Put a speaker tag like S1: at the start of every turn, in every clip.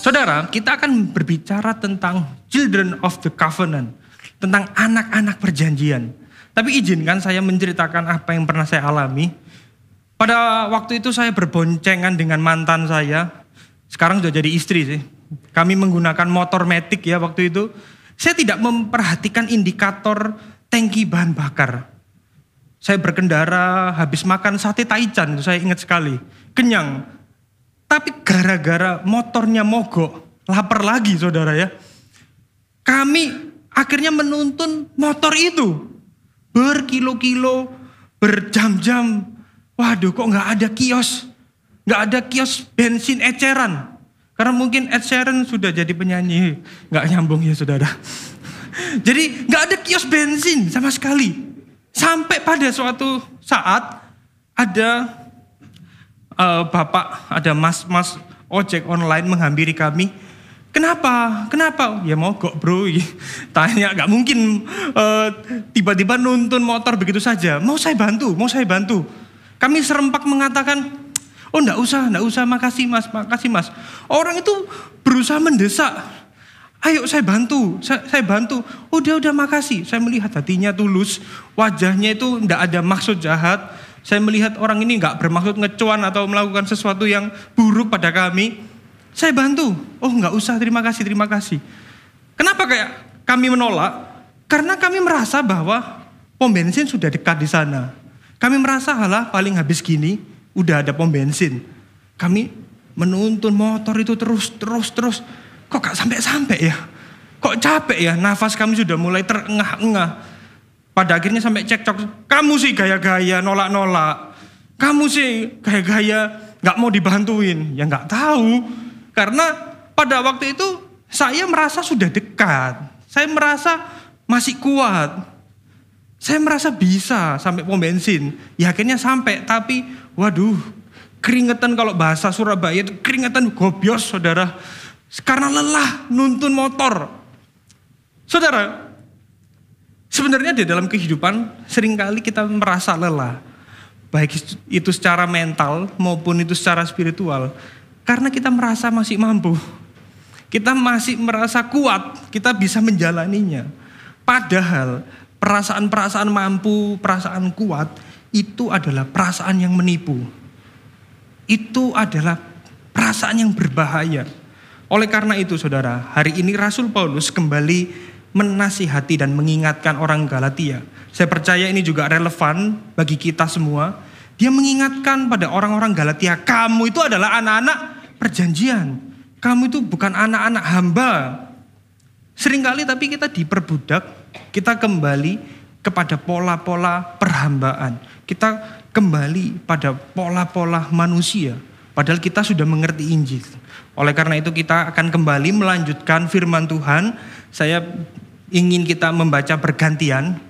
S1: Saudara, kita akan berbicara tentang children of the covenant, tentang anak-anak perjanjian. Tapi izinkan saya menceritakan apa yang pernah saya alami. Pada waktu itu saya berboncengan dengan mantan saya. Sekarang sudah jadi istri sih. Kami menggunakan motor metik ya waktu itu. Saya tidak memperhatikan indikator tangki bahan bakar. Saya berkendara habis makan sate taichan, saya ingat sekali. Kenyang, tapi gara-gara motornya mogok, lapar lagi saudara ya. Kami akhirnya menuntun motor itu. Berkilo-kilo, berjam-jam. Waduh kok nggak ada kios. Nggak ada kios bensin eceran. Karena mungkin Ed Sheeran sudah jadi penyanyi. Nggak nyambung ya saudara. Jadi nggak ada kios bensin sama sekali. Sampai pada suatu saat ada uh, bapak, ada mas-mas ojek online menghampiri kami. Kenapa? Kenapa? Ya mogok bro. Tanya nggak mungkin tiba tiba-tiba nuntun motor begitu saja. Mau saya bantu, mau saya bantu. Kami serempak mengatakan, oh enggak usah, enggak usah, makasih mas, makasih mas. Orang itu berusaha mendesak. Ayo saya bantu, saya, saya bantu. Udah, udah makasih. Saya melihat hatinya tulus, wajahnya itu enggak ada maksud jahat saya melihat orang ini nggak bermaksud ngecuan atau melakukan sesuatu yang buruk pada kami. Saya bantu. Oh nggak usah, terima kasih, terima kasih. Kenapa kayak kami menolak? Karena kami merasa bahwa pom bensin sudah dekat di sana. Kami merasa halah paling habis gini, udah ada pom bensin. Kami menuntun motor itu terus, terus, terus. Kok gak sampai-sampai ya? Kok capek ya? Nafas kami sudah mulai terengah-engah. Pada akhirnya sampai cekcok, kamu sih gaya-gaya nolak-nolak. Kamu sih gaya-gaya nggak mau dibantuin. Ya nggak tahu. Karena pada waktu itu saya merasa sudah dekat. Saya merasa masih kuat. Saya merasa bisa sampai pom bensin. Ya akhirnya sampai, tapi waduh, keringetan kalau bahasa Surabaya itu keringetan gobios saudara. Karena lelah nuntun motor. Saudara, Sebenarnya di dalam kehidupan sering kali kita merasa lelah. Baik itu secara mental maupun itu secara spiritual. Karena kita merasa masih mampu. Kita masih merasa kuat, kita bisa menjalaninya. Padahal perasaan-perasaan mampu, perasaan kuat itu adalah perasaan yang menipu. Itu adalah perasaan yang berbahaya. Oleh karena itu saudara, hari ini Rasul Paulus kembali menasihati dan mengingatkan orang Galatia. Saya percaya ini juga relevan bagi kita semua. Dia mengingatkan pada orang-orang Galatia, kamu itu adalah anak-anak perjanjian. Kamu itu bukan anak-anak hamba. Seringkali tapi kita diperbudak, kita kembali kepada pola-pola perhambaan. Kita kembali pada pola-pola manusia. Padahal kita sudah mengerti Injil. Oleh karena itu kita akan kembali melanjutkan firman Tuhan. Saya ingin kita membaca bergantian.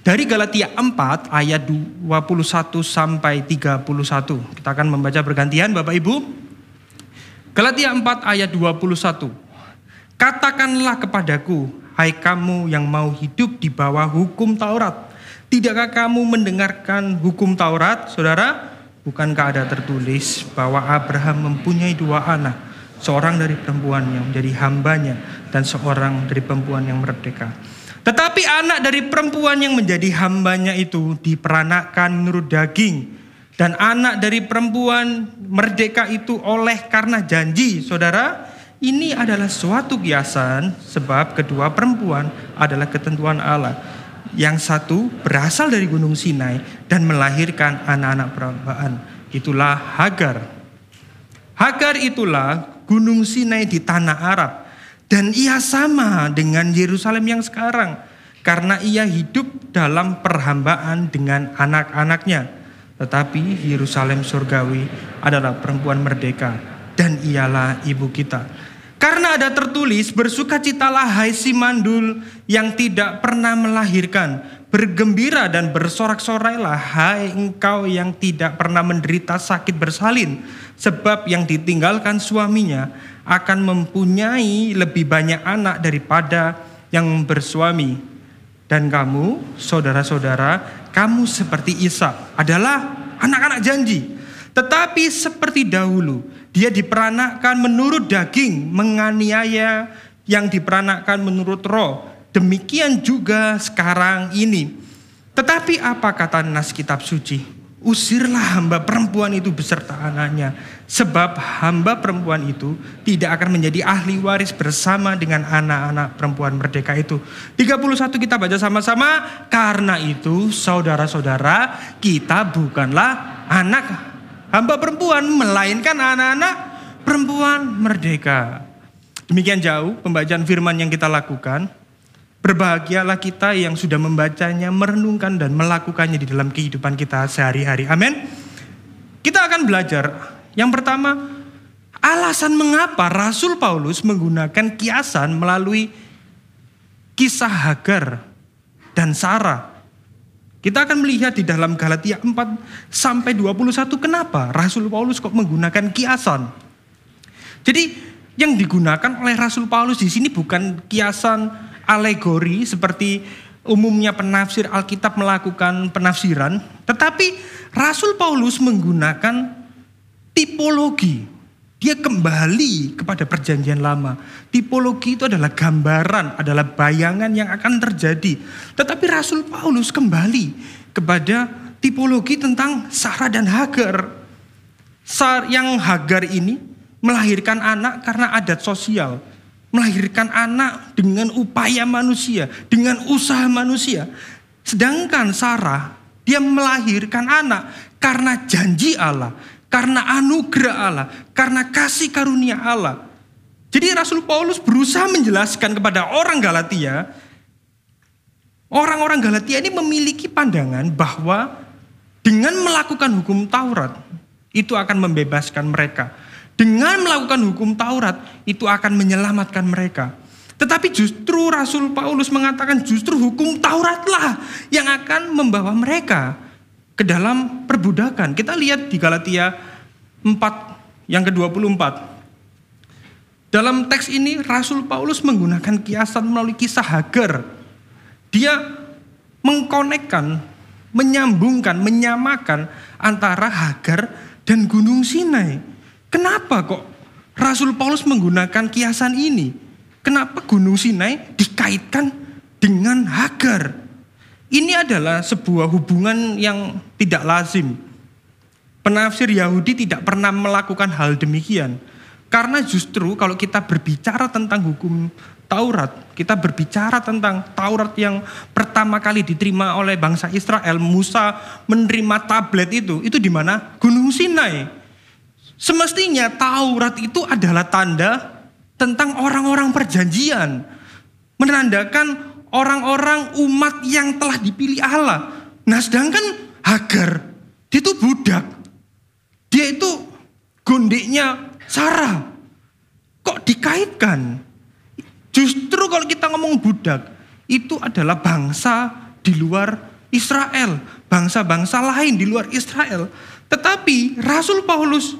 S1: Dari Galatia 4 ayat 21 sampai 31. Kita akan membaca bergantian Bapak Ibu. Galatia 4 ayat 21. Katakanlah kepadaku, hai kamu yang mau hidup di bawah hukum Taurat. Tidakkah kamu mendengarkan hukum Taurat, saudara? Bukankah ada tertulis bahwa Abraham mempunyai dua anak, seorang dari perempuan yang menjadi hambanya dan seorang dari perempuan yang merdeka. Tetapi anak dari perempuan yang menjadi hambanya itu diperanakkan menurut daging. Dan anak dari perempuan merdeka itu oleh karena janji. Saudara, ini adalah suatu kiasan sebab kedua perempuan adalah ketentuan Allah. Yang satu berasal dari gunung Sinai dan melahirkan anak-anak perempuan. Itulah Hagar. Hagar itulah gunung Sinai di tanah Arab dan ia sama dengan Yerusalem yang sekarang. Karena ia hidup dalam perhambaan dengan anak-anaknya. Tetapi Yerusalem surgawi adalah perempuan merdeka. Dan ialah ibu kita. Karena ada tertulis, bersukacitalah hai si mandul yang tidak pernah melahirkan. Bergembira dan bersorak-sorailah hai engkau yang tidak pernah menderita sakit bersalin. Sebab yang ditinggalkan suaminya akan mempunyai lebih banyak anak daripada yang bersuami. Dan kamu, saudara-saudara, kamu seperti Isa adalah anak-anak janji. Tetapi seperti dahulu, dia diperanakkan menurut daging, menganiaya yang diperanakkan menurut roh. Demikian juga sekarang ini. Tetapi apa kata nas kitab suci? Usirlah hamba perempuan itu beserta anaknya. Sebab hamba perempuan itu tidak akan menjadi ahli waris bersama dengan anak-anak perempuan merdeka itu. 31 kita baca sama-sama. Karena itu saudara-saudara kita bukanlah anak hamba perempuan. Melainkan anak-anak perempuan merdeka. Demikian jauh pembacaan firman yang kita lakukan. Berbahagialah kita yang sudah membacanya, merenungkan dan melakukannya di dalam kehidupan kita sehari-hari. Amin. Kita akan belajar. Yang pertama, alasan mengapa Rasul Paulus menggunakan kiasan melalui kisah Hagar dan Sarah. Kita akan melihat di dalam Galatia 4 sampai 21 kenapa Rasul Paulus kok menggunakan kiasan. Jadi yang digunakan oleh Rasul Paulus di sini bukan kiasan alegori seperti umumnya penafsir Alkitab melakukan penafsiran, tetapi Rasul Paulus menggunakan tipologi. Dia kembali kepada perjanjian lama. Tipologi itu adalah gambaran, adalah bayangan yang akan terjadi. Tetapi Rasul Paulus kembali kepada tipologi tentang Sarah dan Hagar. Yang Hagar ini melahirkan anak karena adat sosial melahirkan anak dengan upaya manusia, dengan usaha manusia. Sedangkan Sarah, dia melahirkan anak karena janji Allah, karena anugerah Allah, karena kasih karunia Allah. Jadi Rasul Paulus berusaha menjelaskan kepada orang Galatia, orang-orang Galatia ini memiliki pandangan bahwa dengan melakukan hukum Taurat, itu akan membebaskan mereka dengan melakukan hukum Taurat itu akan menyelamatkan mereka. Tetapi justru Rasul Paulus mengatakan justru hukum Tauratlah yang akan membawa mereka ke dalam perbudakan. Kita lihat di Galatia 4 yang ke-24. Dalam teks ini Rasul Paulus menggunakan kiasan melalui kisah Hagar. Dia mengkonekkan, menyambungkan, menyamakan antara Hagar dan Gunung Sinai. Kenapa kok Rasul Paulus menggunakan kiasan ini? Kenapa Gunung Sinai dikaitkan dengan Hagar? Ini adalah sebuah hubungan yang tidak lazim. Penafsir Yahudi tidak pernah melakukan hal demikian. Karena justru kalau kita berbicara tentang hukum Taurat, kita berbicara tentang Taurat yang pertama kali diterima oleh bangsa Israel, Musa menerima tablet itu, itu di mana? Gunung Sinai. Semestinya Taurat itu adalah tanda tentang orang-orang perjanjian. Menandakan orang-orang umat yang telah dipilih Allah. Nah sedangkan Hagar, dia itu budak. Dia itu gondeknya Sarah. Kok dikaitkan? Justru kalau kita ngomong budak, itu adalah bangsa di luar Israel. Bangsa-bangsa lain di luar Israel. Tetapi Rasul Paulus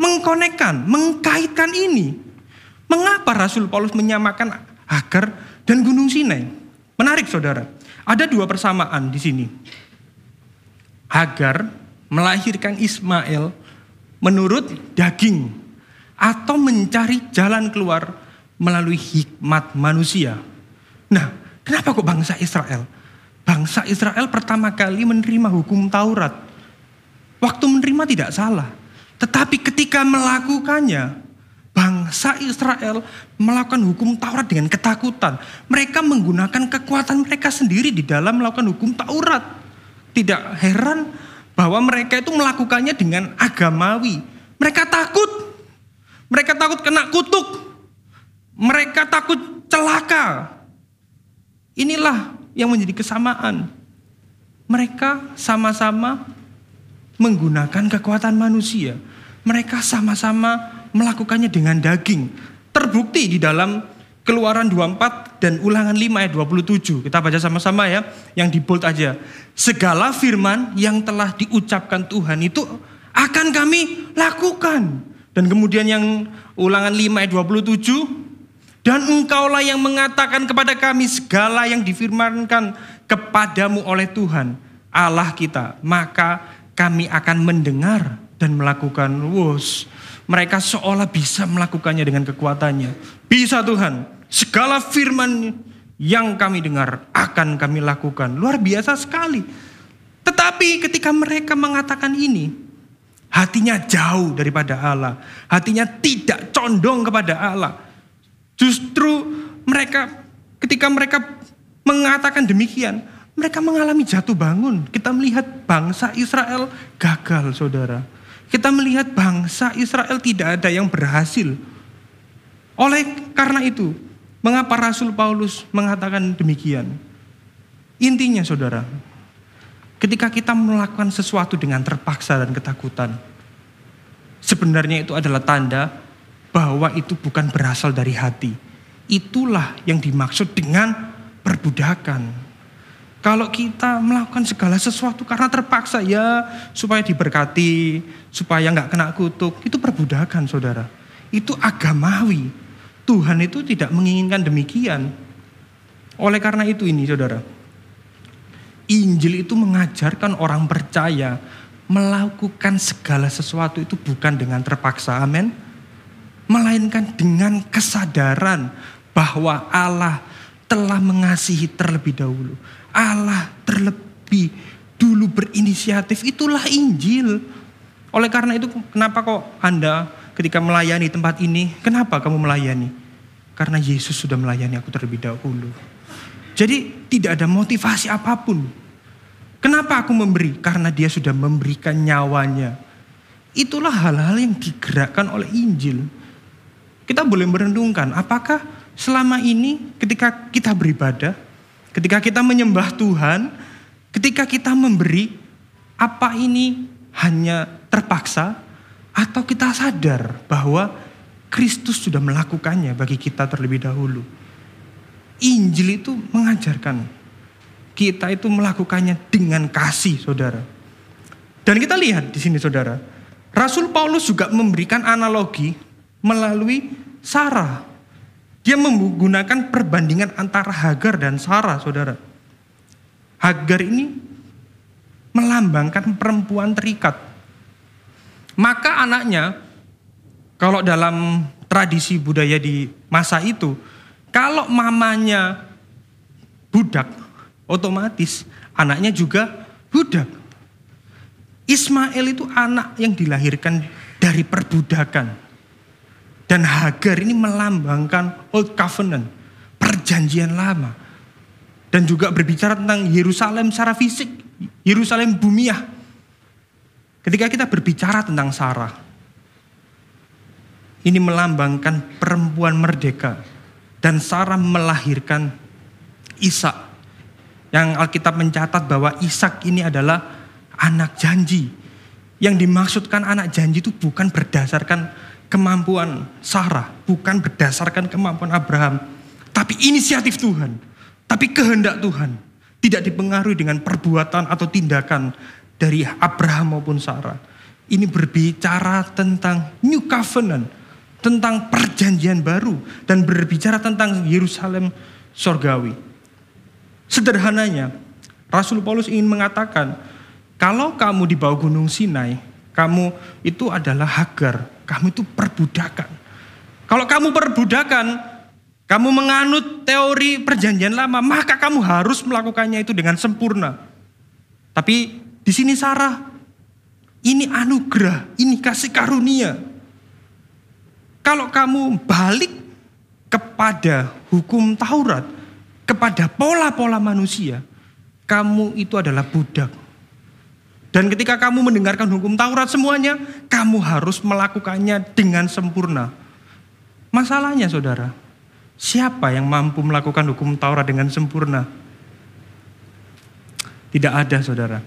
S1: mengkonekkan, mengkaitkan ini. Mengapa Rasul Paulus menyamakan Hagar dan Gunung Sinai? Menarik saudara, ada dua persamaan di sini. Hagar melahirkan Ismail menurut daging atau mencari jalan keluar melalui hikmat manusia. Nah, kenapa kok bangsa Israel? Bangsa Israel pertama kali menerima hukum Taurat. Waktu menerima tidak salah. Tetapi ketika melakukannya, bangsa Israel melakukan hukum Taurat dengan ketakutan. Mereka menggunakan kekuatan mereka sendiri di dalam melakukan hukum Taurat. Tidak heran bahwa mereka itu melakukannya dengan agamawi. Mereka takut. Mereka takut kena kutuk. Mereka takut celaka. Inilah yang menjadi kesamaan. Mereka sama-sama menggunakan kekuatan manusia. Mereka sama-sama melakukannya dengan daging. Terbukti di dalam Keluaran 24 dan Ulangan 5 ayat 27. Kita baca sama-sama ya, yang di bold aja. Segala firman yang telah diucapkan Tuhan itu akan kami lakukan. Dan kemudian yang Ulangan 5 ayat 27, Dan engkaulah yang mengatakan kepada kami segala yang difirmankan kepadamu oleh Tuhan Allah kita. Maka kami akan mendengar dan melakukan. Wos, mereka seolah bisa melakukannya dengan kekuatannya. Bisa Tuhan, segala firman yang kami dengar akan kami lakukan. Luar biasa sekali. Tetapi ketika mereka mengatakan ini, hatinya jauh daripada Allah. Hatinya tidak condong kepada Allah. Justru mereka ketika mereka mengatakan demikian, mereka mengalami jatuh bangun. Kita melihat bangsa Israel gagal, saudara. Kita melihat bangsa Israel tidak ada yang berhasil. Oleh karena itu, mengapa Rasul Paulus mengatakan demikian? Intinya, saudara, Ketika kita melakukan sesuatu dengan terpaksa dan ketakutan, sebenarnya itu adalah tanda bahwa itu bukan berasal dari hati. Itulah yang dimaksud dengan perbudakan. Kalau kita melakukan segala sesuatu karena terpaksa ya supaya diberkati, supaya nggak kena kutuk, itu perbudakan saudara. Itu agamawi. Tuhan itu tidak menginginkan demikian. Oleh karena itu ini saudara, Injil itu mengajarkan orang percaya melakukan segala sesuatu itu bukan dengan terpaksa, amin. Melainkan dengan kesadaran bahwa Allah telah mengasihi terlebih dahulu. Allah terlebih dulu berinisiatif, itulah Injil. Oleh karena itu kenapa kok Anda ketika melayani tempat ini, kenapa kamu melayani? Karena Yesus sudah melayani aku terlebih dahulu. Jadi tidak ada motivasi apa pun. Kenapa aku memberi? Karena dia sudah memberikan nyawanya. Itulah hal-hal yang digerakkan oleh Injil. Kita boleh merenungkan, apakah selama ini ketika kita beribadah, ketika kita menyembah Tuhan, ketika kita memberi, apa ini hanya terpaksa atau kita sadar bahwa Kristus sudah melakukannya bagi kita terlebih dahulu. Injil itu mengajarkan kita itu melakukannya dengan kasih, saudara. Dan kita lihat di sini, saudara. Rasul Paulus juga memberikan analogi melalui Sarah. Dia menggunakan perbandingan antara Hagar dan Sarah, saudara. Hagar ini melambangkan perempuan terikat. Maka anaknya, kalau dalam tradisi budaya di masa itu, kalau mamanya budak, otomatis anaknya juga budak. Ismail itu anak yang dilahirkan dari perbudakan. Dan Hagar ini melambangkan Old Covenant, perjanjian lama. Dan juga berbicara tentang Yerusalem secara fisik, Yerusalem bumiah. Ketika kita berbicara tentang Sarah, ini melambangkan perempuan merdeka dan Sarah melahirkan Ishak. Yang Alkitab mencatat bahwa Ishak ini adalah anak janji. Yang dimaksudkan anak janji itu bukan berdasarkan kemampuan Sarah, bukan berdasarkan kemampuan Abraham, tapi inisiatif Tuhan, tapi kehendak Tuhan. Tidak dipengaruhi dengan perbuatan atau tindakan dari Abraham maupun Sarah. Ini berbicara tentang New Covenant, tentang perjanjian baru dan berbicara tentang Yerusalem sorgawi. Sederhananya, Rasul Paulus ingin mengatakan, kalau kamu di bawah gunung Sinai, kamu itu adalah Hagar, kamu itu perbudakan. Kalau kamu perbudakan, kamu menganut teori perjanjian lama, maka kamu harus melakukannya itu dengan sempurna. Tapi di sini Sarah, ini anugerah, ini kasih karunia. Kalau kamu balik kepada hukum Taurat, kepada pola-pola manusia, kamu itu adalah budak. Dan ketika kamu mendengarkan hukum Taurat semuanya, kamu harus melakukannya dengan sempurna. Masalahnya saudara, siapa yang mampu melakukan hukum Taurat dengan sempurna? Tidak ada saudara.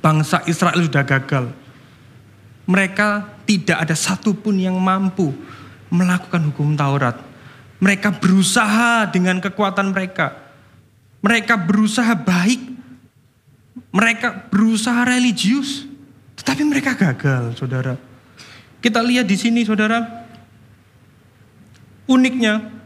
S1: Bangsa Israel sudah gagal mereka tidak ada satupun yang mampu melakukan hukum Taurat. Mereka berusaha dengan kekuatan mereka. Mereka berusaha baik. Mereka berusaha religius. Tetapi mereka gagal, saudara. Kita lihat di sini, saudara. Uniknya,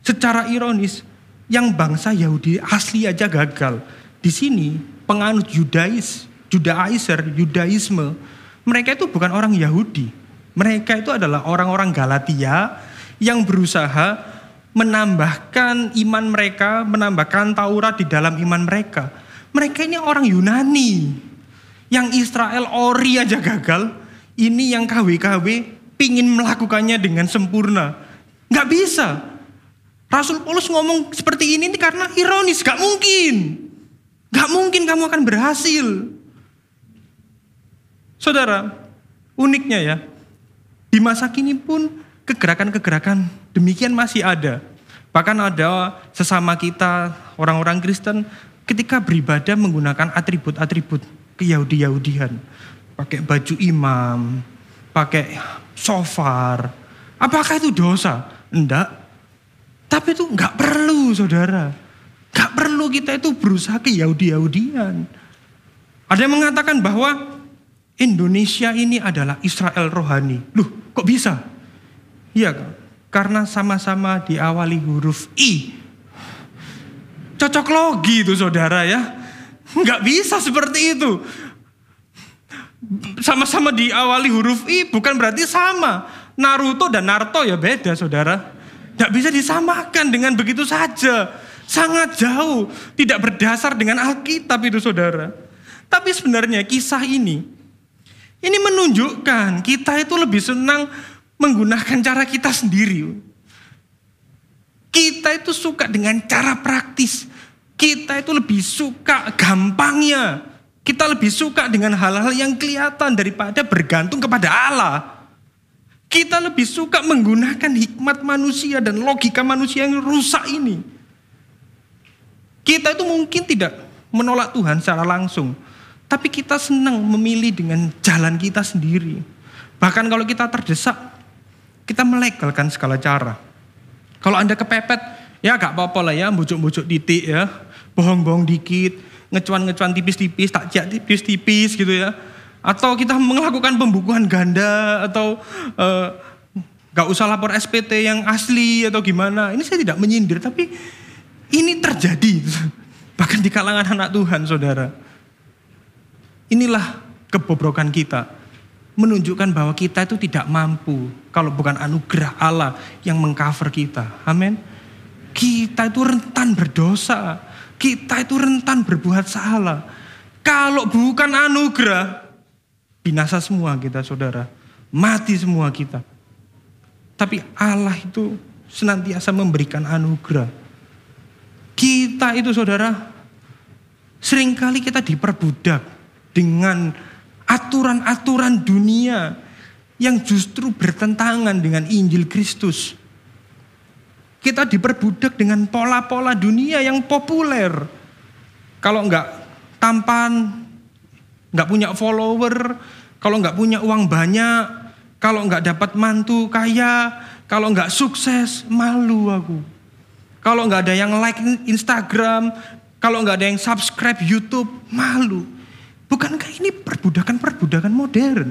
S1: secara ironis yang bangsa Yahudi asli aja gagal. Di sini penganut Yudais, Judaizer, Yudaisme, mereka itu bukan orang Yahudi. Mereka itu adalah orang-orang Galatia yang berusaha menambahkan iman mereka, menambahkan Taurat di dalam iman mereka. Mereka ini orang Yunani. Yang Israel ori aja gagal, ini yang KW-KW pingin melakukannya dengan sempurna. Nggak bisa. Rasul Paulus ngomong seperti ini karena ironis, gak mungkin. Gak mungkin kamu akan berhasil. Saudara, uniknya ya, di masa kini pun kegerakan-kegerakan demikian masih ada. Bahkan ada sesama kita, orang-orang Kristen, ketika beribadah menggunakan atribut-atribut keyahudi-yahudian. Pakai baju imam, pakai sofar. Apakah itu dosa? Enggak. Tapi itu enggak perlu saudara. Enggak perlu kita itu berusaha ke Yahudi-Yahudian. Ada yang mengatakan bahwa Indonesia ini adalah Israel rohani. Loh, kok bisa? Iya, karena sama-sama diawali huruf I. Cocok logi itu saudara ya. Nggak bisa seperti itu. Sama-sama diawali huruf I bukan berarti sama. Naruto dan Naruto ya beda saudara. Nggak bisa disamakan dengan begitu saja. Sangat jauh. Tidak berdasar dengan Alkitab itu saudara. Tapi sebenarnya kisah ini ini menunjukkan kita itu lebih senang menggunakan cara kita sendiri. Kita itu suka dengan cara praktis. Kita itu lebih suka gampangnya. Kita lebih suka dengan hal-hal yang kelihatan daripada bergantung kepada Allah. Kita lebih suka menggunakan hikmat manusia dan logika manusia yang rusak ini. Kita itu mungkin tidak menolak Tuhan secara langsung. Tapi kita senang memilih dengan jalan kita sendiri. Bahkan kalau kita terdesak, kita melegalkan segala cara. Kalau Anda kepepet, ya gak apa-apa lah ya, bujuk-bujuk titik ya. Bohong-bohong dikit, ngecuan-ngecuan tipis-tipis, takjak tipis-tipis gitu ya. Atau kita melakukan pembukuan ganda, atau uh, gak usah lapor SPT yang asli atau gimana. Ini saya tidak menyindir, tapi ini terjadi. Bahkan di kalangan anak Tuhan, saudara. Inilah kebobrokan kita. Menunjukkan bahwa kita itu tidak mampu kalau bukan anugerah Allah yang mengcover kita. Amin. Kita itu rentan berdosa. Kita itu rentan berbuat salah. Kalau bukan anugerah, binasa semua kita saudara. Mati semua kita. Tapi Allah itu senantiasa memberikan anugerah. Kita itu saudara, sering kali kita diperbudak dengan aturan-aturan dunia yang justru bertentangan dengan Injil Kristus. Kita diperbudak dengan pola-pola dunia yang populer. Kalau enggak tampan, enggak punya follower, kalau enggak punya uang banyak, kalau enggak dapat mantu kaya, kalau enggak sukses, malu aku. Kalau enggak ada yang like Instagram, kalau enggak ada yang subscribe YouTube, malu. Bukankah ini perbudakan-perbudakan modern?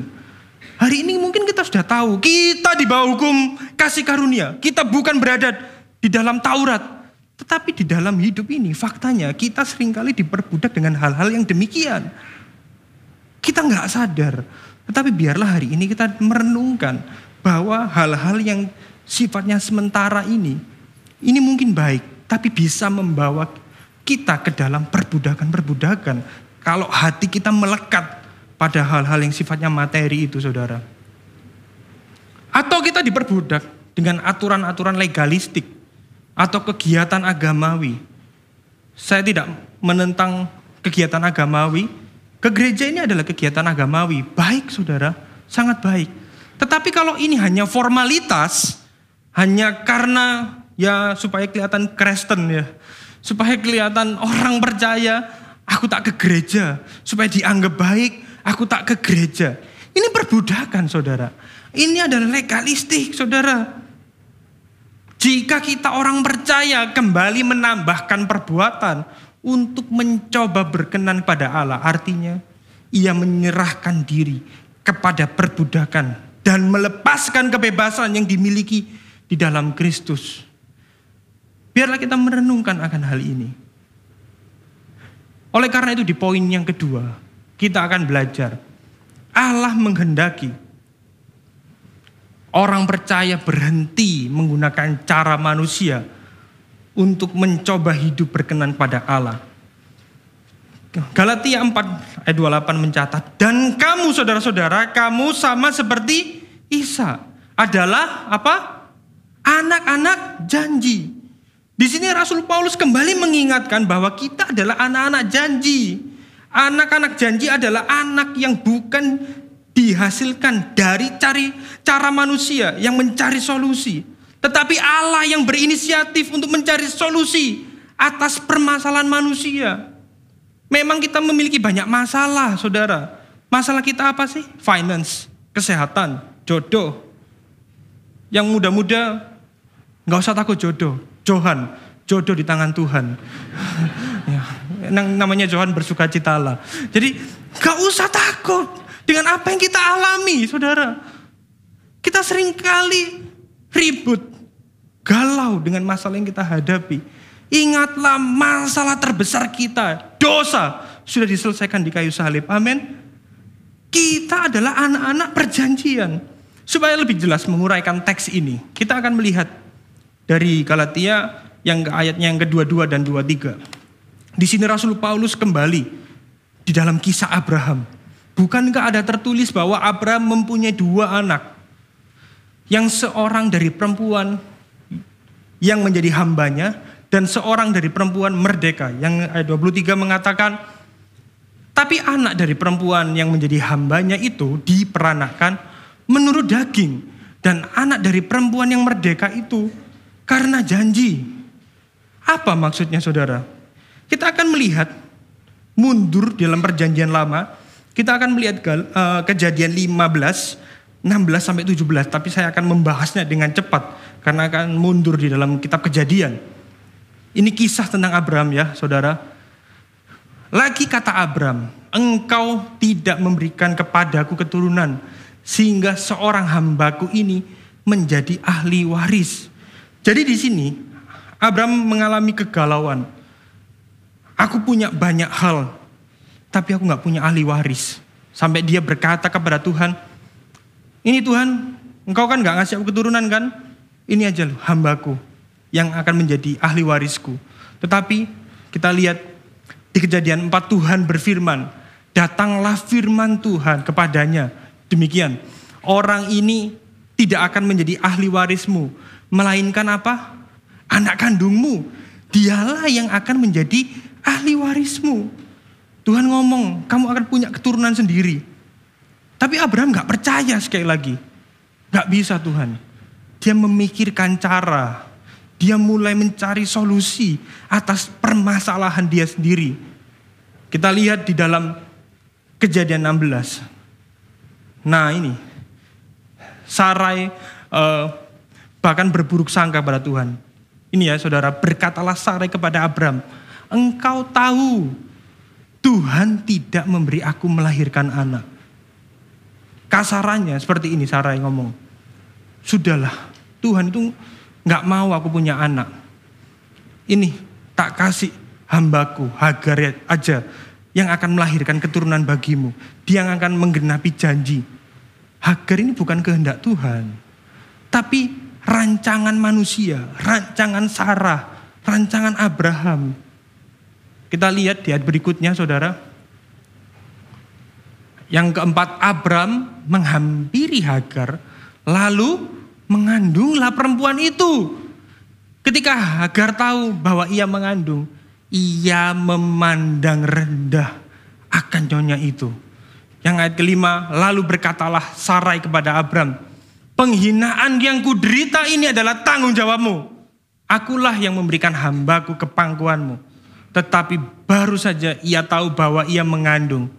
S1: Hari ini mungkin kita sudah tahu, kita di bawah hukum kasih karunia. Kita bukan berada di dalam Taurat. Tetapi di dalam hidup ini, faktanya kita sering kali diperbudak dengan hal-hal yang demikian. Kita nggak sadar. Tetapi biarlah hari ini kita merenungkan bahwa hal-hal yang sifatnya sementara ini, ini mungkin baik, tapi bisa membawa kita ke dalam perbudakan-perbudakan kalau hati kita melekat pada hal-hal yang sifatnya materi itu saudara. Atau kita diperbudak dengan aturan-aturan legalistik atau kegiatan agamawi. Saya tidak menentang kegiatan agamawi. Ke gereja ini adalah kegiatan agamawi. Baik saudara, sangat baik. Tetapi kalau ini hanya formalitas, hanya karena ya supaya kelihatan Kristen ya, supaya kelihatan orang percaya, Aku tak ke gereja supaya dianggap baik. Aku tak ke gereja. Ini perbudakan saudara. Ini adalah legalistik saudara. Jika kita orang percaya kembali menambahkan perbuatan untuk mencoba berkenan pada Allah. Artinya ia menyerahkan diri kepada perbudakan dan melepaskan kebebasan yang dimiliki di dalam Kristus. Biarlah kita merenungkan akan hal ini. Oleh karena itu di poin yang kedua, kita akan belajar Allah menghendaki orang percaya berhenti menggunakan cara manusia untuk mencoba hidup berkenan pada Allah. Galatia 4 ayat 28 mencatat, dan kamu saudara-saudara, kamu sama seperti Isa adalah apa? Anak-anak janji. Di sini Rasul Paulus kembali mengingatkan bahwa kita adalah anak-anak janji. Anak-anak janji adalah anak yang bukan dihasilkan dari cari cara manusia yang mencari solusi, tetapi Allah yang berinisiatif untuk mencari solusi atas permasalahan manusia. Memang kita memiliki banyak masalah, Saudara. Masalah kita apa sih? Finance, kesehatan, jodoh. Yang muda-muda nggak usah takut jodoh. Johan, jodoh di tangan Tuhan. ya, namanya Johan bersuka cita lah. Jadi gak usah takut dengan apa yang kita alami, saudara. Kita sering kali ribut, galau dengan masalah yang kita hadapi. Ingatlah masalah terbesar kita, dosa, sudah diselesaikan di kayu salib. Amin. Kita adalah anak-anak perjanjian. Supaya lebih jelas menguraikan teks ini, kita akan melihat dari Galatia yang ayatnya yang kedua-dua dan dua-tiga. Di sini Rasul Paulus kembali di dalam kisah Abraham. Bukankah ada tertulis bahwa Abraham mempunyai dua anak? Yang seorang dari perempuan yang menjadi hambanya dan seorang dari perempuan merdeka. Yang ayat 23 mengatakan, tapi anak dari perempuan yang menjadi hambanya itu diperanakan menurut daging. Dan anak dari perempuan yang merdeka itu karena janji. Apa maksudnya saudara? Kita akan melihat mundur dalam perjanjian lama. Kita akan melihat uh, kejadian 15, 16 sampai 17. Tapi saya akan membahasnya dengan cepat. Karena akan mundur di dalam kitab kejadian. Ini kisah tentang Abraham ya saudara. Lagi kata Abraham, engkau tidak memberikan kepadaku keturunan. Sehingga seorang hambaku ini menjadi ahli waris. Jadi di sini Abraham mengalami kegalauan. Aku punya banyak hal, tapi aku nggak punya ahli waris. Sampai dia berkata kepada Tuhan, ini Tuhan, engkau kan nggak ngasih aku keturunan kan? Ini aja loh hambaku yang akan menjadi ahli warisku. Tetapi kita lihat di kejadian 4 Tuhan berfirman, datanglah firman Tuhan kepadanya. Demikian, orang ini tidak akan menjadi ahli warismu, Melainkan apa? Anak kandungmu. Dialah yang akan menjadi ahli warismu. Tuhan ngomong, kamu akan punya keturunan sendiri. Tapi Abraham gak percaya sekali lagi. Gak bisa Tuhan. Dia memikirkan cara. Dia mulai mencari solusi atas permasalahan dia sendiri. Kita lihat di dalam kejadian 16. Nah ini. Sarai uh, bahkan berburuk sangka pada Tuhan. Ini ya saudara, berkatalah Sarai kepada Abram, engkau tahu Tuhan tidak memberi aku melahirkan anak. Kasarannya seperti ini Sarai ngomong, sudahlah Tuhan itu nggak mau aku punya anak. Ini tak kasih hambaku Hagar aja yang akan melahirkan keturunan bagimu. Dia yang akan menggenapi janji. Hagar ini bukan kehendak Tuhan. Tapi rancangan manusia, rancangan Sarah, rancangan Abraham. Kita lihat di ayat berikutnya saudara. Yang keempat Abram menghampiri Hagar lalu mengandunglah perempuan itu. Ketika Hagar tahu bahwa ia mengandung, ia memandang rendah akan nyonya itu. Yang ayat kelima, lalu berkatalah Sarai kepada Abram, Penghinaan yang kuderita ini adalah tanggung jawabmu. Akulah yang memberikan hambaku ke pangkuanmu. Tetapi baru saja ia tahu bahwa ia mengandung.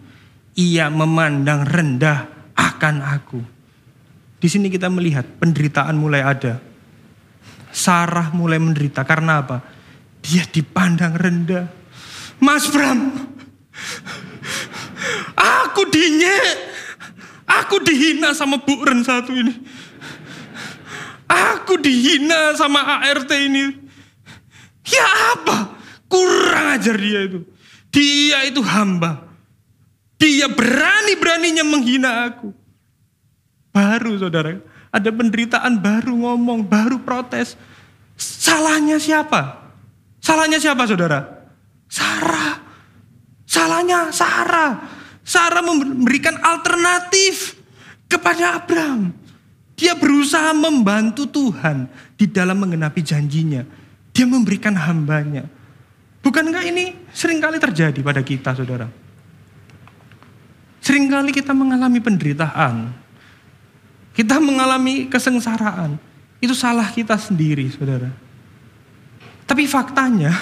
S1: Ia memandang rendah akan aku. Di sini kita melihat penderitaan mulai ada. Sarah mulai menderita karena apa? Dia dipandang rendah. Mas Bram, aku dinyek, aku dihina sama Bu Ren satu ini. Aku dihina sama ART ini. Ya apa? Kurang ajar dia itu. Dia itu hamba. Dia berani-beraninya menghina aku. Baru saudara, ada penderitaan baru ngomong, baru protes. Salahnya siapa? Salahnya siapa saudara? Sarah. Salahnya Sarah. Sarah memberikan alternatif kepada Abraham. Dia berusaha membantu Tuhan di dalam mengenapi janjinya. Dia memberikan hambanya. Bukankah ini sering kali terjadi pada kita, saudara? Seringkali kita mengalami penderitaan. Kita mengalami kesengsaraan. Itu salah kita sendiri, saudara. Tapi faktanya,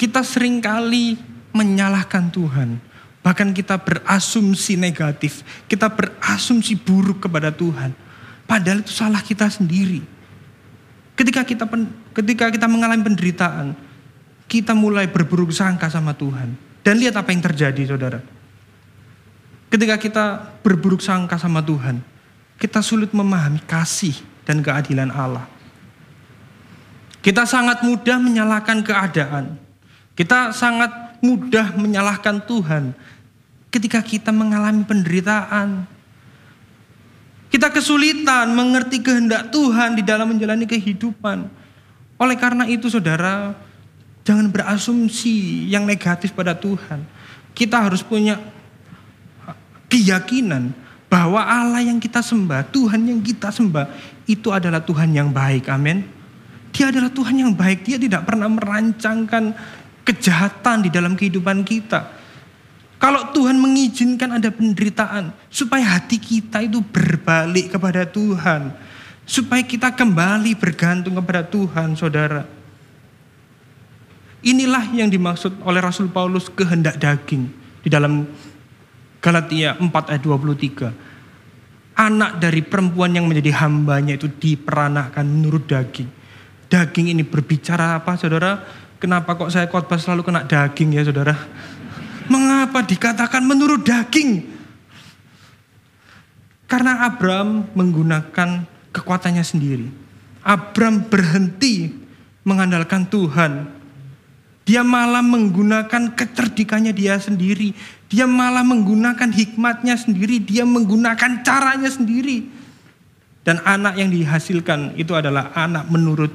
S1: kita sering kali menyalahkan Tuhan. Bahkan kita berasumsi negatif. Kita berasumsi buruk kepada Tuhan. Padahal itu salah kita sendiri. Ketika kita ketika kita mengalami penderitaan, kita mulai berburuk sangka sama Tuhan. Dan lihat apa yang terjadi, saudara. Ketika kita berburuk sangka sama Tuhan, kita sulit memahami kasih dan keadilan Allah. Kita sangat mudah menyalahkan keadaan. Kita sangat mudah menyalahkan Tuhan ketika kita mengalami penderitaan. Kita kesulitan mengerti kehendak Tuhan di dalam menjalani kehidupan. Oleh karena itu saudara, jangan berasumsi yang negatif pada Tuhan. Kita harus punya keyakinan bahwa Allah yang kita sembah, Tuhan yang kita sembah, itu adalah Tuhan yang baik. Amin. Dia adalah Tuhan yang baik. Dia tidak pernah merancangkan kejahatan di dalam kehidupan kita. Kalau Tuhan mengizinkan ada penderitaan, supaya hati kita itu berbalik kepada Tuhan. Supaya kita kembali bergantung kepada Tuhan, saudara. Inilah yang dimaksud oleh Rasul Paulus kehendak daging. Di dalam Galatia 4 ayat 23. Anak dari perempuan yang menjadi hambanya itu diperanakan menurut daging. Daging ini berbicara apa saudara? Kenapa kok saya khotbah selalu kena daging ya saudara? Mengapa dikatakan menurut daging? Karena Abraham menggunakan kekuatannya sendiri. Abraham berhenti mengandalkan Tuhan dia malah menggunakan kecerdikannya dia sendiri. Dia malah menggunakan hikmatnya sendiri. Dia menggunakan caranya sendiri. Dan anak yang dihasilkan itu adalah anak menurut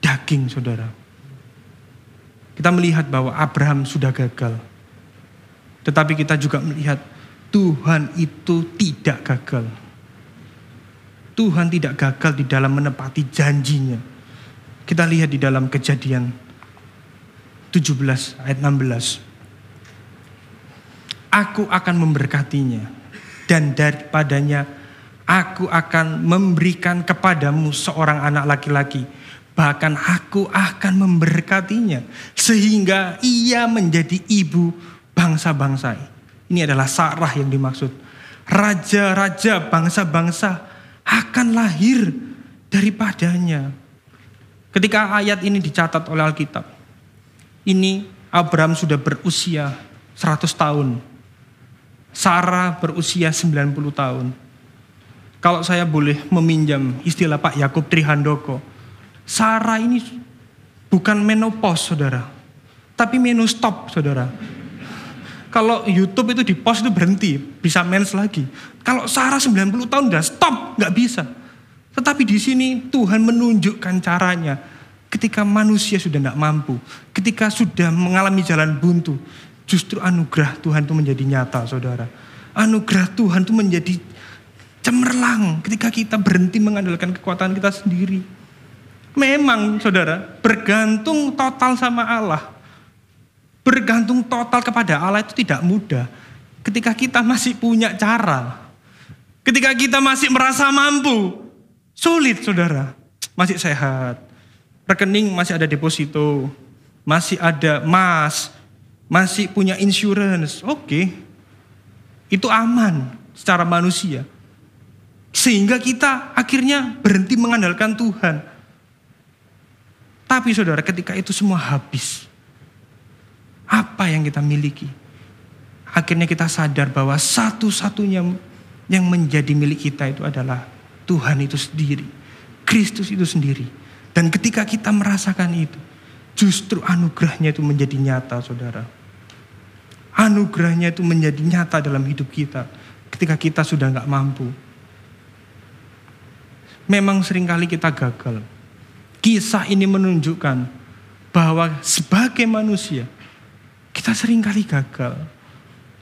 S1: daging saudara. Kita melihat bahwa Abraham sudah gagal. Tetapi kita juga melihat Tuhan itu tidak gagal. Tuhan tidak gagal di dalam menepati janjinya. Kita lihat di dalam kejadian 17 ayat 16. Aku akan memberkatinya dan daripadanya aku akan memberikan kepadamu seorang anak laki-laki. Bahkan aku akan memberkatinya sehingga ia menjadi ibu bangsa-bangsa. Ini adalah Sarah yang dimaksud. Raja-raja bangsa-bangsa akan lahir daripadanya. Ketika ayat ini dicatat oleh Alkitab, ini Abraham sudah berusia 100 tahun. Sarah berusia 90 tahun. Kalau saya boleh meminjam istilah Pak Yakub Trihandoko, Sarah ini bukan menopause saudara, tapi menostop saudara. Kalau YouTube itu di post itu berhenti, bisa mens lagi. Kalau Sarah 90 tahun udah stop, nggak bisa. Tetapi di sini Tuhan menunjukkan caranya ketika manusia sudah tidak mampu, ketika sudah mengalami jalan buntu, justru anugerah Tuhan itu menjadi nyata, saudara. Anugerah Tuhan itu menjadi cemerlang ketika kita berhenti mengandalkan kekuatan kita sendiri. Memang, saudara, bergantung total sama Allah. Bergantung total kepada Allah itu tidak mudah. Ketika kita masih punya cara, ketika kita masih merasa mampu, sulit, saudara. Masih sehat, rekening masih ada deposito, masih ada emas, masih punya insurance. Oke. Okay. Itu aman secara manusia. Sehingga kita akhirnya berhenti mengandalkan Tuhan. Tapi saudara ketika itu semua habis. Apa yang kita miliki? Akhirnya kita sadar bahwa satu-satunya yang menjadi milik kita itu adalah Tuhan itu sendiri. Kristus itu sendiri. Dan ketika kita merasakan itu, justru anugerahnya itu menjadi nyata saudara. Anugerahnya itu menjadi nyata dalam hidup kita ketika kita sudah nggak mampu. Memang sering kali kita gagal. Kisah ini menunjukkan bahwa sebagai manusia kita sering kali gagal.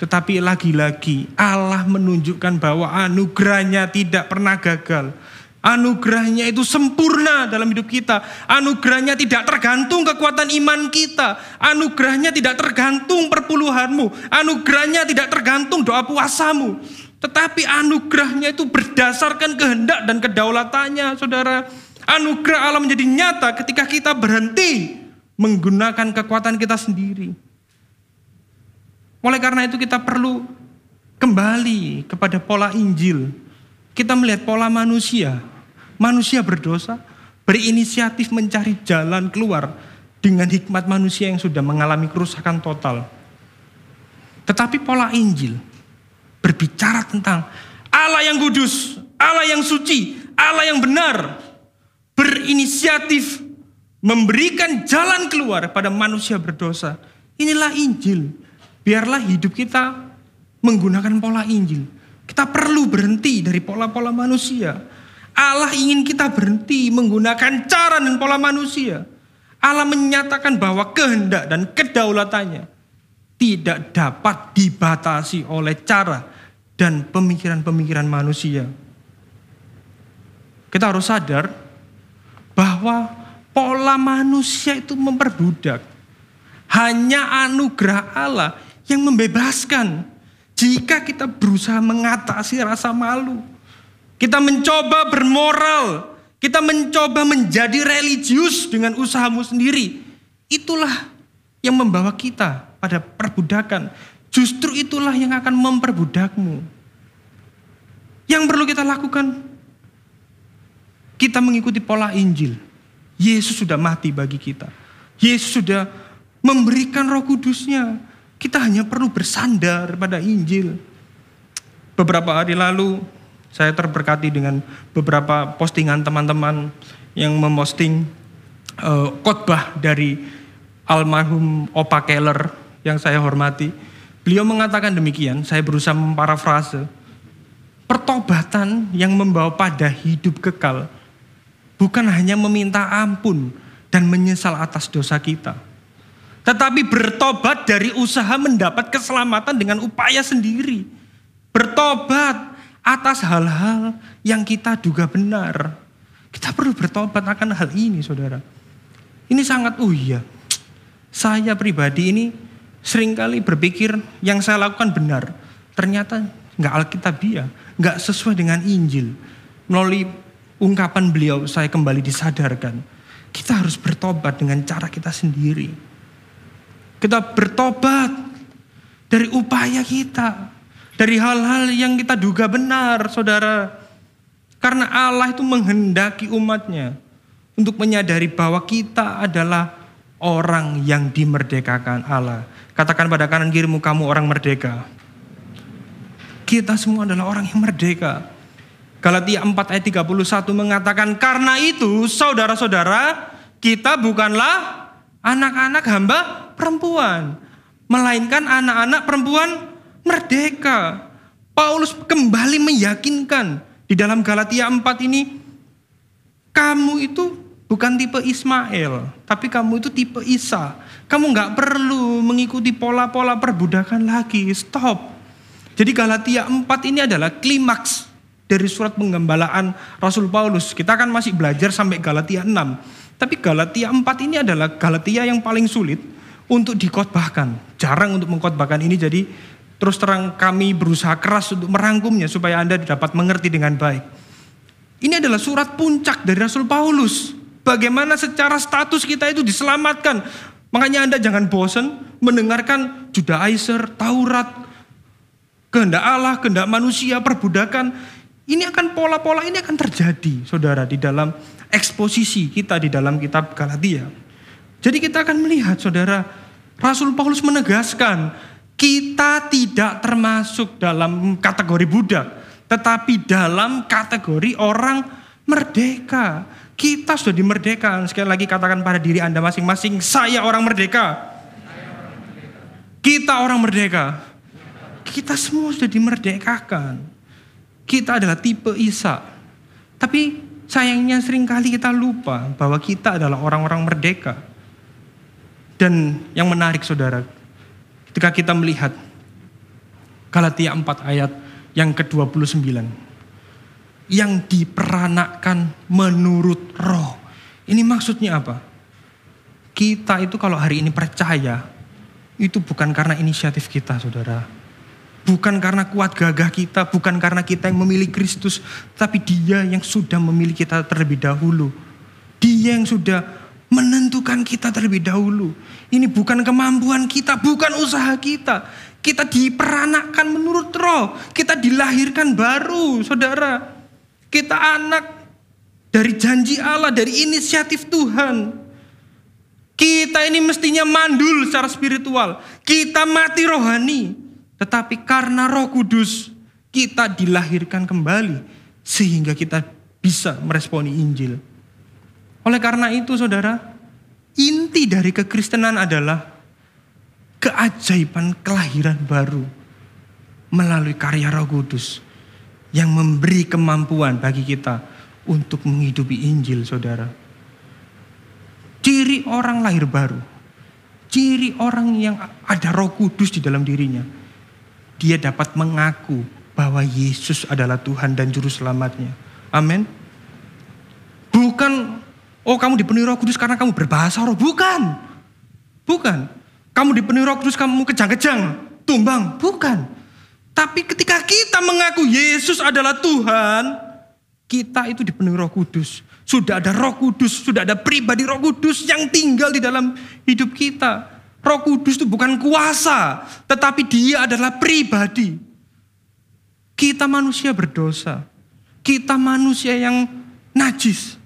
S1: Tetapi lagi-lagi Allah menunjukkan bahwa anugerahnya tidak pernah gagal. Anugerahnya itu sempurna dalam hidup kita. Anugerahnya tidak tergantung kekuatan iman kita. Anugerahnya tidak tergantung perpuluhanmu. Anugerahnya tidak tergantung doa puasamu. Tetapi anugerahnya itu berdasarkan kehendak dan kedaulatannya, saudara. Anugerah Allah menjadi nyata ketika kita berhenti menggunakan kekuatan kita sendiri. Oleh karena itu kita perlu kembali kepada pola Injil. Kita melihat pola manusia manusia berdosa berinisiatif mencari jalan keluar dengan hikmat manusia yang sudah mengalami kerusakan total. Tetapi pola Injil berbicara tentang Allah yang kudus, Allah yang suci, Allah yang benar, berinisiatif memberikan jalan keluar pada manusia berdosa. Inilah Injil. Biarlah hidup kita menggunakan pola Injil. Kita perlu berhenti dari pola-pola manusia Allah ingin kita berhenti menggunakan cara dan pola manusia. Allah menyatakan bahwa kehendak dan kedaulatannya tidak dapat dibatasi oleh cara dan pemikiran-pemikiran manusia. Kita harus sadar bahwa pola manusia itu memperbudak. Hanya anugerah Allah yang membebaskan jika kita berusaha mengatasi rasa malu kita mencoba bermoral. Kita mencoba menjadi religius dengan usahamu sendiri. Itulah yang membawa kita pada perbudakan. Justru itulah yang akan memperbudakmu. Yang perlu kita lakukan, kita mengikuti pola Injil. Yesus sudah mati bagi kita. Yesus sudah memberikan roh kudusnya. Kita hanya perlu bersandar pada Injil. Beberapa hari lalu saya terberkati dengan beberapa postingan teman-teman yang memposting uh, khotbah dari almarhum Opa Keller yang saya hormati. Beliau mengatakan demikian, saya berusaha memparafrase. Pertobatan yang membawa pada hidup kekal bukan hanya meminta ampun dan menyesal atas dosa kita. Tetapi bertobat dari usaha mendapat keselamatan dengan upaya sendiri. Bertobat atas hal-hal yang kita duga benar. Kita perlu bertobat akan hal ini, saudara. Ini sangat, oh iya, saya pribadi ini sering kali berpikir yang saya lakukan benar. Ternyata nggak alkitabiah, nggak sesuai dengan Injil. Melalui ungkapan beliau saya kembali disadarkan. Kita harus bertobat dengan cara kita sendiri. Kita bertobat dari upaya kita dari hal-hal yang kita duga benar, saudara. Karena Allah itu menghendaki umatnya untuk menyadari bahwa kita adalah orang yang dimerdekakan Allah. Katakan pada kanan kirimu kamu orang merdeka. Kita semua adalah orang yang merdeka. Galatia 4 ayat 31 mengatakan karena itu saudara-saudara kita bukanlah anak-anak hamba perempuan. Melainkan anak-anak perempuan merdeka. Paulus kembali meyakinkan di dalam Galatia 4 ini, kamu itu bukan tipe Ismail, tapi kamu itu tipe Isa. Kamu nggak perlu mengikuti pola-pola perbudakan lagi, stop. Jadi Galatia 4 ini adalah klimaks dari surat penggembalaan Rasul Paulus. Kita akan masih belajar sampai Galatia 6. Tapi Galatia 4 ini adalah Galatia yang paling sulit untuk dikotbahkan. Jarang untuk mengkotbahkan ini jadi Terus terang kami berusaha keras untuk merangkumnya supaya Anda dapat mengerti dengan baik. Ini adalah surat puncak dari Rasul Paulus. Bagaimana secara status kita itu diselamatkan. Makanya Anda jangan bosan mendengarkan Judaizer, Taurat, kehendak Allah, kehendak manusia, perbudakan. Ini akan pola-pola ini akan terjadi, saudara, di dalam eksposisi kita di dalam kitab Galatia. Jadi kita akan melihat, saudara, Rasul Paulus menegaskan kita tidak termasuk dalam kategori budak, tetapi dalam kategori orang merdeka. Kita sudah dimerdekakan. Sekali lagi katakan pada diri Anda masing-masing, saya orang merdeka. Kita orang merdeka. Kita semua sudah dimerdekakan. Kita adalah tipe Isa. Tapi sayangnya sering kali kita lupa bahwa kita adalah orang-orang merdeka. Dan yang menarik saudara, ketika kita melihat Galatia 4 ayat yang ke-29. Yang diperanakkan menurut roh. Ini maksudnya apa? Kita itu kalau hari ini percaya, itu bukan karena inisiatif kita saudara. Bukan karena kuat gagah kita, bukan karena kita yang memilih Kristus, tapi dia yang sudah memilih kita terlebih dahulu. Dia yang sudah menentukan kita terlebih dahulu. Ini bukan kemampuan kita, bukan usaha kita. Kita diperanakkan menurut roh. Kita dilahirkan baru, saudara. Kita anak dari janji Allah, dari inisiatif Tuhan. Kita ini mestinya mandul secara spiritual. Kita mati rohani. Tetapi karena roh kudus, kita dilahirkan kembali. Sehingga kita bisa meresponi Injil. Oleh karena itu saudara, inti dari kekristenan adalah keajaiban kelahiran baru melalui karya Roh Kudus yang memberi kemampuan bagi kita untuk menghidupi Injil, saudara. Ciri orang lahir baru, ciri orang yang ada Roh Kudus di dalam dirinya, dia dapat mengaku bahwa Yesus adalah Tuhan dan Juru Selamatnya. Amin. Bukan, oh kamu dipenuhi Roh Kudus karena kamu berbahasa roh, bukan, bukan. Kamu dipenuhi roh kudus, kamu kejang-kejang, tumbang. Bukan. Tapi ketika kita mengaku Yesus adalah Tuhan, kita itu dipenuhi roh kudus. Sudah ada roh kudus, sudah ada pribadi roh kudus yang tinggal di dalam hidup kita. Roh kudus itu bukan kuasa, tetapi dia adalah pribadi. Kita manusia berdosa. Kita manusia yang najis.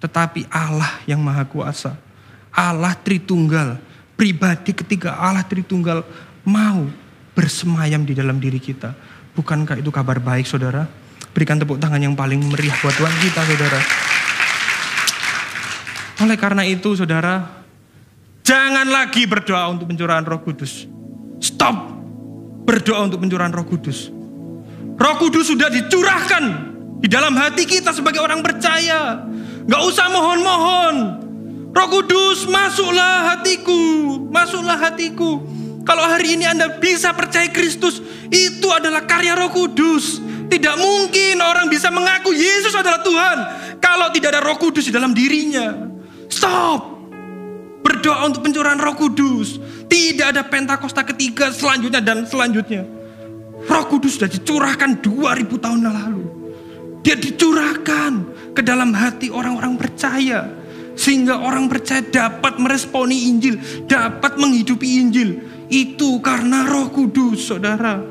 S1: Tetapi Allah yang maha kuasa. Allah Tritunggal pribadi ketika Allah Tritunggal mau bersemayam di dalam diri kita. Bukankah itu kabar baik saudara? Berikan tepuk tangan yang paling meriah buat Tuhan kita saudara. Oleh karena itu saudara, jangan lagi berdoa untuk pencurahan roh kudus. Stop berdoa untuk pencurahan roh kudus. Roh kudus sudah dicurahkan di dalam hati kita sebagai orang percaya. Gak usah mohon-mohon. Roh Kudus, masuklah hatiku, masuklah hatiku. Kalau hari ini Anda bisa percaya Kristus, itu adalah karya Roh Kudus. Tidak mungkin orang bisa mengaku Yesus adalah Tuhan kalau tidak ada Roh Kudus di dalam dirinya. Stop. Berdoa untuk pencurahan Roh Kudus. Tidak ada Pentakosta ketiga selanjutnya dan selanjutnya. Roh Kudus sudah dicurahkan 2000 tahun lalu. Dia dicurahkan ke dalam hati orang-orang percaya sehingga orang percaya dapat meresponi Injil, dapat menghidupi Injil. Itu karena Roh Kudus, saudara.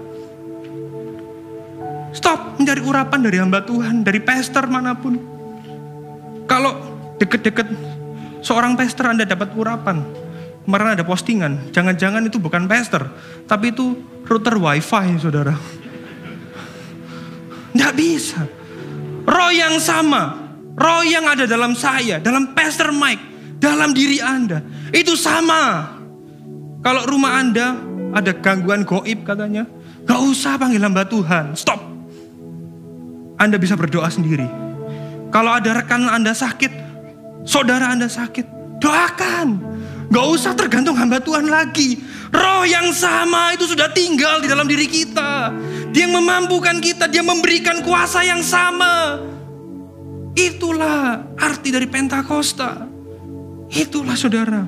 S1: Stop mencari urapan dari hamba Tuhan, dari pastor mana pun. Kalau deket-deket seorang pastor Anda dapat urapan, kemarin ada postingan, jangan-jangan itu bukan pastor, tapi itu router wifi, saudara. Tidak bisa. Roh yang sama, Roh yang ada dalam saya, dalam Pastor Mike, dalam diri Anda, itu sama. Kalau rumah Anda ada gangguan goib katanya, gak usah panggil hamba Tuhan, stop. Anda bisa berdoa sendiri. Kalau ada rekan Anda sakit, saudara Anda sakit, doakan. Gak usah tergantung hamba Tuhan lagi. Roh yang sama itu sudah tinggal di dalam diri kita. Dia yang memampukan kita, dia memberikan kuasa yang sama. Itulah arti dari Pentakosta. Itulah saudara.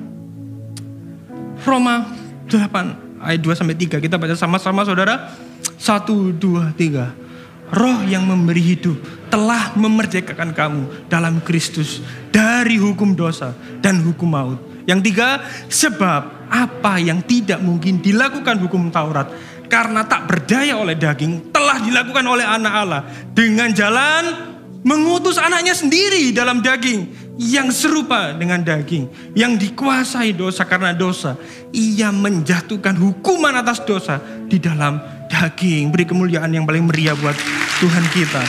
S1: Roma 8 ayat 2 sampai 3 kita baca sama-sama saudara. 1 2 3. Roh yang memberi hidup telah memerdekakan kamu dalam Kristus dari hukum dosa dan hukum maut. Yang tiga, sebab apa yang tidak mungkin dilakukan hukum Taurat karena tak berdaya oleh daging telah dilakukan oleh anak Allah dengan jalan mengutus anaknya sendiri dalam daging yang serupa dengan daging yang dikuasai dosa karena dosa ia menjatuhkan hukuman atas dosa di dalam daging beri kemuliaan yang paling meriah buat Tuhan kita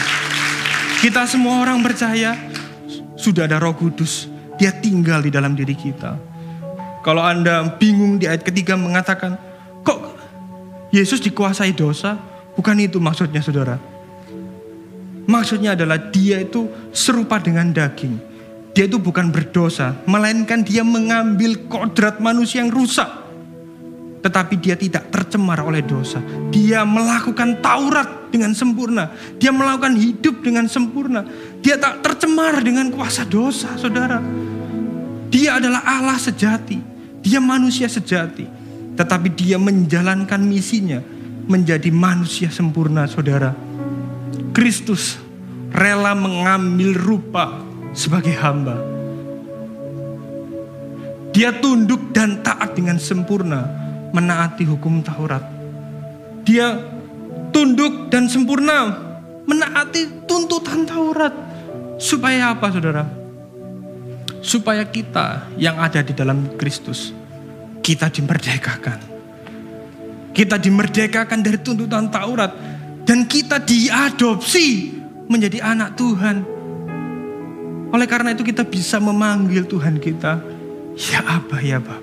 S1: kita semua orang percaya sudah ada roh kudus. Dia tinggal di dalam diri kita. Kalau Anda bingung di ayat ketiga mengatakan, kok Yesus dikuasai dosa? Bukan itu maksudnya saudara. Maksudnya adalah dia itu serupa dengan daging. Dia itu bukan berdosa, melainkan dia mengambil kodrat manusia yang rusak. Tetapi dia tidak tercemar oleh dosa. Dia melakukan Taurat dengan sempurna. Dia melakukan hidup dengan sempurna. Dia tak tercemar dengan kuasa dosa, saudara. Dia adalah Allah sejati. Dia manusia sejati. Tetapi dia menjalankan misinya menjadi manusia sempurna, saudara. Kristus rela mengambil rupa sebagai hamba. Dia tunduk dan taat dengan sempurna menaati hukum Taurat. Dia tunduk dan sempurna menaati tuntutan Taurat. Supaya apa saudara? Supaya kita yang ada di dalam Kristus, kita dimerdekakan. Kita dimerdekakan dari tuntutan Taurat. Dan kita diadopsi menjadi anak Tuhan. Oleh karena itu kita bisa memanggil Tuhan kita, ya Abah, ya Bapak.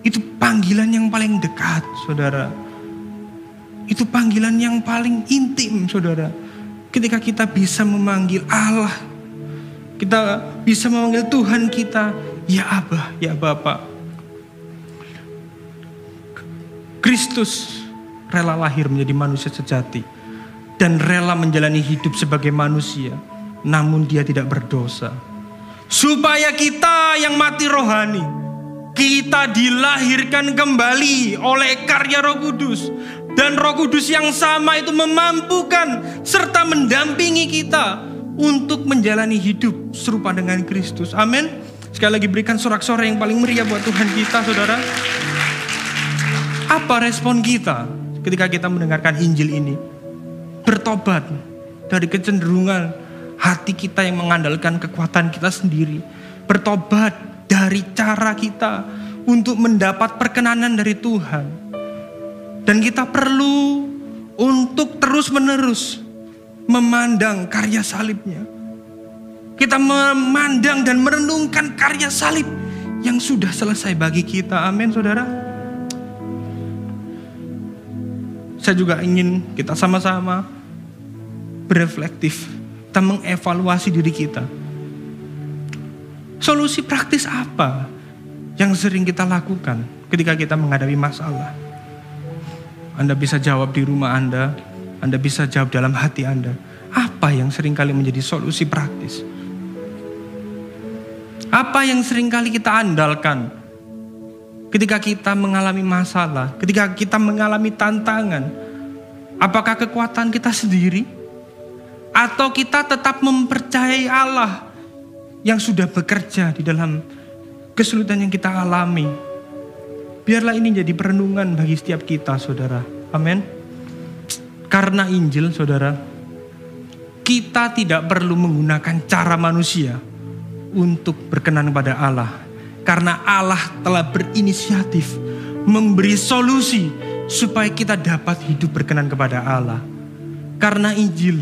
S1: Itu panggilan yang paling dekat, saudara. Itu panggilan yang paling intim, saudara. Ketika kita bisa memanggil Allah, kita bisa memanggil Tuhan kita, ya Abah, ya Bapak. Kristus rela lahir menjadi manusia sejati dan rela menjalani hidup sebagai manusia, namun dia tidak berdosa. Supaya kita yang mati rohani, kita dilahirkan kembali oleh karya Roh Kudus dan Roh Kudus yang sama itu memampukan serta mendampingi kita untuk menjalani hidup serupa dengan Kristus. Amin. Sekali lagi berikan sorak-sorai yang paling meriah buat Tuhan kita, Saudara. Apa respon kita ketika kita mendengarkan Injil ini? Bertobat dari kecenderungan hati kita yang mengandalkan kekuatan kita sendiri. Bertobat dari cara kita untuk mendapat perkenanan dari Tuhan. Dan kita perlu untuk terus-menerus memandang karya salibnya. Kita memandang dan merenungkan karya salib yang sudah selesai bagi kita. Amin, saudara. saya juga ingin kita sama-sama bereflektif, kita mengevaluasi diri kita. Solusi praktis apa yang sering kita lakukan ketika kita menghadapi masalah? Anda bisa jawab di rumah Anda, Anda bisa jawab dalam hati Anda. Apa yang sering kali menjadi solusi praktis? Apa yang sering kali kita andalkan ketika kita mengalami masalah, ketika kita mengalami tantangan, apakah kekuatan kita sendiri atau kita tetap mempercayai Allah yang sudah bekerja di dalam kesulitan yang kita alami? Biarlah ini jadi perenungan bagi setiap kita, saudara. Amin. Karena Injil, saudara, kita tidak perlu menggunakan cara manusia untuk berkenan kepada Allah karena Allah telah berinisiatif memberi solusi supaya kita dapat hidup berkenan kepada Allah. Karena Injil,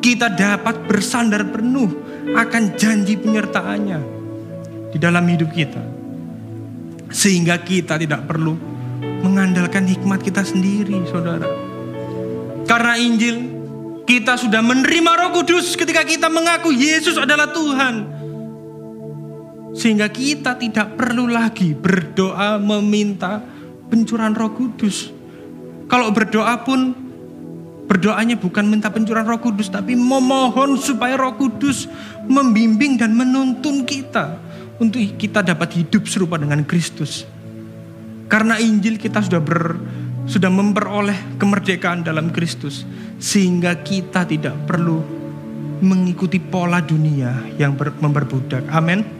S1: kita dapat bersandar penuh akan janji penyertaannya di dalam hidup kita. Sehingga kita tidak perlu mengandalkan hikmat kita sendiri, saudara. Karena Injil, kita sudah menerima roh kudus ketika kita mengaku Yesus adalah Tuhan sehingga kita tidak perlu lagi berdoa meminta pencurahan roh kudus. Kalau berdoa pun berdoanya bukan minta pencurahan roh kudus. Tapi memohon supaya roh kudus membimbing dan menuntun kita. Untuk kita dapat hidup serupa dengan Kristus. Karena Injil kita sudah ber, sudah memperoleh kemerdekaan dalam Kristus. Sehingga kita tidak perlu mengikuti pola dunia yang memperbudak. Amin.